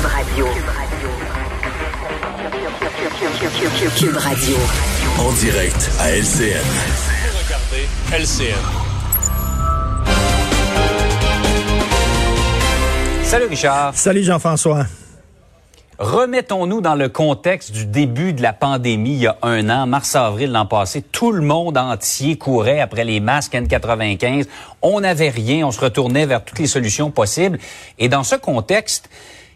Cube Radio. Cube Radio. En direct à LCN. Regardez LCN. Salut Richard. Salut Jean-François. Remettons-nous dans le contexte du début de la pandémie il y a un an, mars-avril l'an passé. Tout le monde entier courait après les masques N95. On n'avait rien, on se retournait vers toutes les solutions possibles. Et dans ce contexte,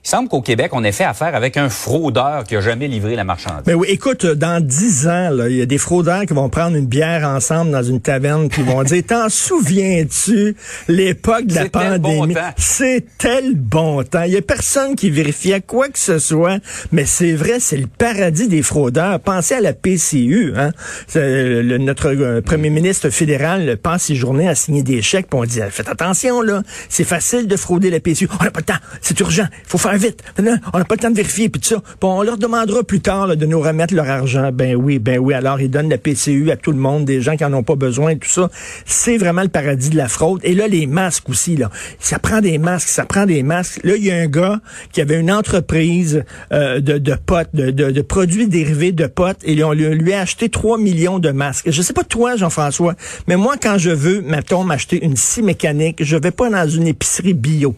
il semble qu'au Québec, on ait fait affaire avec un fraudeur qui a jamais livré la marchandise. Mais oui, écoute, dans dix ans, il y a des fraudeurs qui vont prendre une bière ensemble dans une taverne qui vont dire, t'en souviens-tu l'époque de la bon pandémie? temps. C'était le bon temps. Il y a personne qui vérifiait quoi que ce soit, mais c'est vrai, c'est le paradis des fraudeurs. Pensez à la PCU, hein. C'est, le- notre euh, premier ministre fédéral passe ses journées à signer des chèques, puis on dit, faites attention, là, c'est facile de frauder la PCU. On n'a pas le temps, c'est urgent, il faut faire vite. On n'a pas le temps de vérifier, puis tout ça. On leur demandera plus tard de nous remettre leur argent. Ben oui, ben oui. Alors, ils donnent la PCU à tout le monde, des gens qui en ont pas besoin, tout ça. C'est vraiment le paradis de la fraude. Et là, les masques aussi, là. Ça prend des masques, ça prend des masques. Là, il y a un gars qui avait une entreprise euh, de, de potes, de, produits dérivés de potes, et on lui, lui a acheté 3 millions de masques. Je sais pas toi, Jean-François, mais moi, quand je veux, mettons, m'acheter une scie mécanique, je vais pas dans une épicerie bio.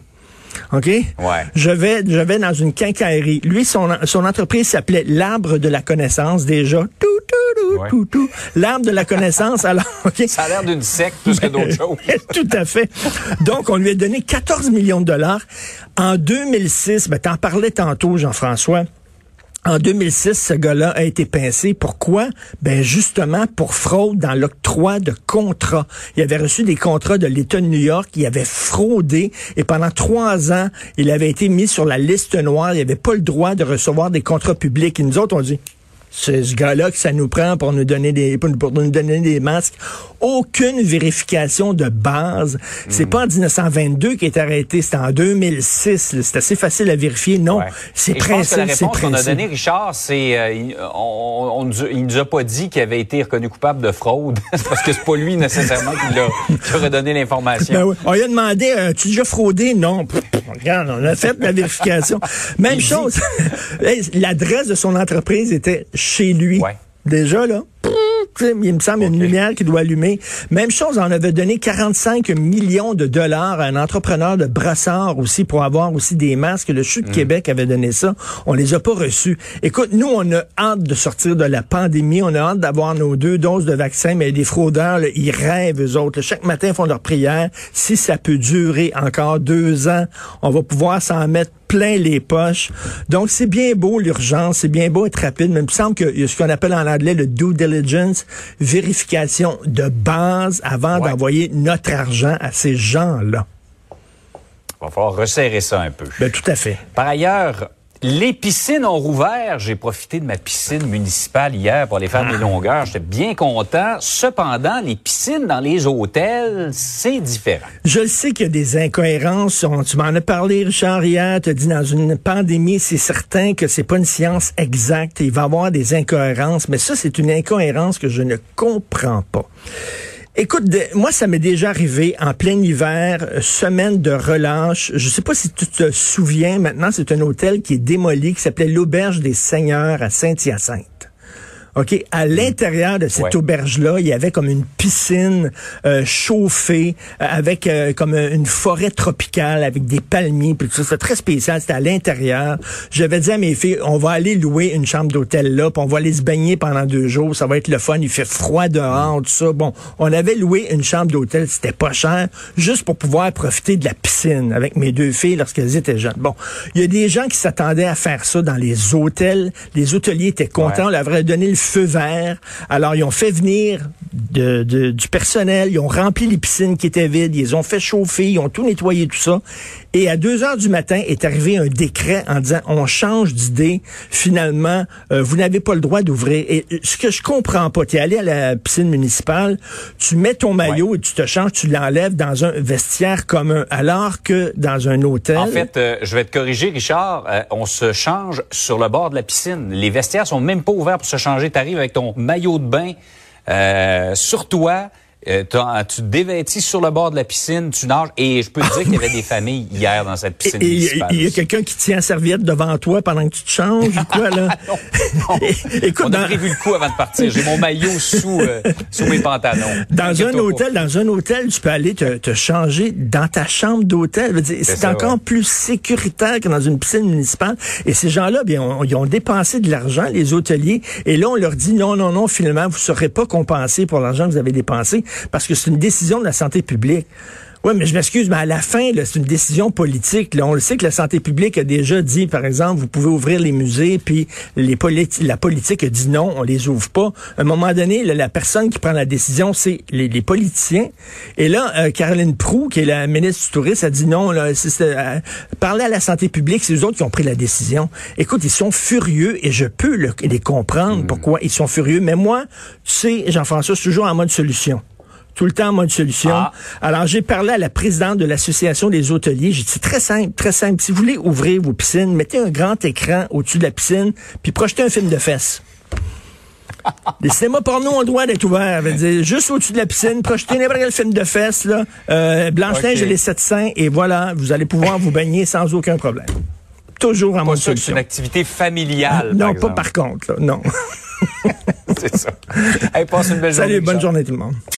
OK? Ouais. Je vais, je vais dans une quincaillerie. Lui, son, son entreprise s'appelait l'Arbre de la connaissance, déjà. Tout, tout, tout, tout, tout. L'Arbre de la connaissance, alors, OK? Ça a l'air d'une secte plus que d'autres choses. Tout à fait. Donc, on lui a donné 14 millions de dollars. En 2006, ben, t'en parlais tantôt, Jean-François. En 2006, ce gars-là a été pincé. Pourquoi? Ben justement pour fraude dans l'octroi de contrats. Il avait reçu des contrats de l'État de New York, il avait fraudé et pendant trois ans, il avait été mis sur la liste noire. Il n'avait pas le droit de recevoir des contrats publics. Et nous autres, on dit, c'est ce gars-là que ça nous prend pour nous donner des pour, pour nous donner des masques. Aucune vérification de base. C'est Hmm. pas en 1922 qu'il est arrêté, c'est en 2006. là. C'est assez facile à vérifier. Non, Ouais. c'est que la réponse qu'on a donnée, Richard, c'est euh, il- on, on nous a- il nous a pas dit qu'il avait été reconnu coupable de fraude, parce que c'est pas lui nécessairement qui l'a qui aurait donné l'information. Ben oui. On lui a demandé, euh, tu déjà fraudé? Non. Regarde, on a fait la vérification. Même chose. L'adresse de son entreprise était chez lui. Ouais. Déjà, là. Il me semble une Ok. lumière qui doit allumer. Même chose, on avait donné 45 millions de dollars à un entrepreneur de brassard aussi pour avoir aussi des masques. Le. CHU de Québec avait donné ça. On les a pas reçus. Écoute, nous, on a hâte de sortir de la pandémie. On a hâte d'avoir nos deux doses de vaccin, mais les fraudeurs, là, ils rêvent, eux autres. là. Chaque matin, ils font leur prière. Si ça peut durer encore deux ans, on va pouvoir s'en mettre plein les poches. Donc, c'est bien beau l'urgence, c'est bien beau être rapide, mais il me semble qu'il y a ce qu'on appelle en anglais le due diligence, vérification de base avant Ouais. d'envoyer notre argent à ces gens-là. Il va falloir resserrer ça un peu. Ben, tout à fait. Par ailleurs, les piscines ont rouvert. J'ai profité de ma piscine municipale hier pour aller faire mes longueurs. J'étais bien content. Cependant, les piscines dans les hôtels, c'est différent. Je sais qu'il y a des incohérences. Tu m'en as parlé, Richard, hier. Tu as dit dans une pandémie, c'est certain que c'est pas une science exacte. Il va y avoir des incohérences. Mais ça, c'est une incohérence que je ne comprends pas. Écoute, moi, ça m'est déjà arrivé en plein hiver, euh, semaine de relâche. Je sais pas si tu te souviens, maintenant, c'est un hôtel qui est démoli, qui s'appelait l'Auberge des Seigneurs à Saint-Hyacinthe. OK, à l'intérieur de cette Ouais. auberge-là, il y avait comme une piscine euh, chauffée euh, avec euh, comme euh, une forêt tropicale avec des palmiers puis tout ça. C'était très spécial, c'était à l'intérieur. J'avais dit à mes filles, on va aller louer une chambre d'hôtel là, puis on va aller se baigner pendant deux jours, ça va être le fun, il fait froid dehors, tout ça. Bon, on avait loué une chambre d'hôtel, c'était pas cher, juste pour pouvoir profiter de la piscine avec mes deux filles lorsqu'elles étaient jeunes. Bon, il y a des gens qui s'attendaient à faire ça dans les hôtels. Les hôteliers étaient contents, Ouais. on leur avait donné le feu vert. Alors, ils ont fait venir de, de- du personnel, ils ont rempli les piscines qui étaient vides, ils ont fait chauffer, ils ont tout nettoyé, tout ça. Et à 2 heures du matin est arrivé un décret en disant, on change d'idée, finalement, euh, vous n'avez pas le droit d'ouvrir. Et euh, ce que je comprends pas, tu es allé à la piscine municipale, tu mets ton maillot et tu te changes, tu l'enlèves dans un vestiaire commun, alors que dans un hôtel... En fait, euh, je vais te corriger, Richard. euh, on se change sur le bord de la piscine. Les vestiaires sont même pas ouverts pour se changer. Arrives avec ton maillot de bain euh, sur toi. Euh, tu te dévêtis sur le bord de la piscine, tu nages, et je peux te dire qu'il y avait des familles hier dans cette piscine il y a- municipale. il y a quelqu'un qui tient la serviette devant toi pendant que tu te changes ou quoi, là? É- Écoute, On a dans, prévu le coup avant de partir. J'ai mon maillot sous, euh, sous mes pantalons. dans un pas. hôtel, dans un hôtel, tu peux aller te, te changer dans ta chambre d'hôtel. C'est encore ouais. plus sécuritaire que dans une piscine municipale. Et ces gens-là, bien, on- ils ont dépensé de l'argent, les hôteliers. Et là, on leur dit non, non, non, finalement, vous ne serez pas compensé pour l'argent que vous avez dépensé parce que c'est une décision de la santé publique. Oui, mais je m'excuse, mais à la fin, là, c'est une décision politique. Là. On le sait que la santé publique a déjà dit, par exemple, vous pouvez ouvrir les musées, puis les politi- la politique a dit non, on les ouvre pas. À un moment donné, là, la personne qui prend la décision, c'est les, les politiciens. Et là, euh, Caroline Proux, qui est la ministre du Tourisme, a dit non, là, c'est, c'est, euh, parler à la santé publique, c'est eux autres qui ont pris la décision. Écoute, ils sont furieux et je peux le- les comprendre pourquoi ils sont furieux. Mais moi, tu sais, Jean-François, c'est toujours en mode solution tout le temps en mode solution. Ah. Alors, j'ai parlé à la présidente de l'Association des hôteliers. J'ai dit, c'est très simple, très simple. Si vous voulez ouvrir vos piscines, mettez un grand écran au-dessus de la piscine, puis projetez un film de fesses. Les cinémas porno ont le droit d'être ouverts. Dire, juste au-dessus de la piscine, projetez n'importe quel film de fesses, là. Euh, Blanche-Neige Ok. et les sept saints, et voilà, vous allez pouvoir vous baigner sans aucun problème. Toujours en Pas mode que c'est solution. une activité familiale. Non, pas par contre, là, non. C'est ça. Hey, passe une belle journée. Salut, bonne Richard. journée tout le monde.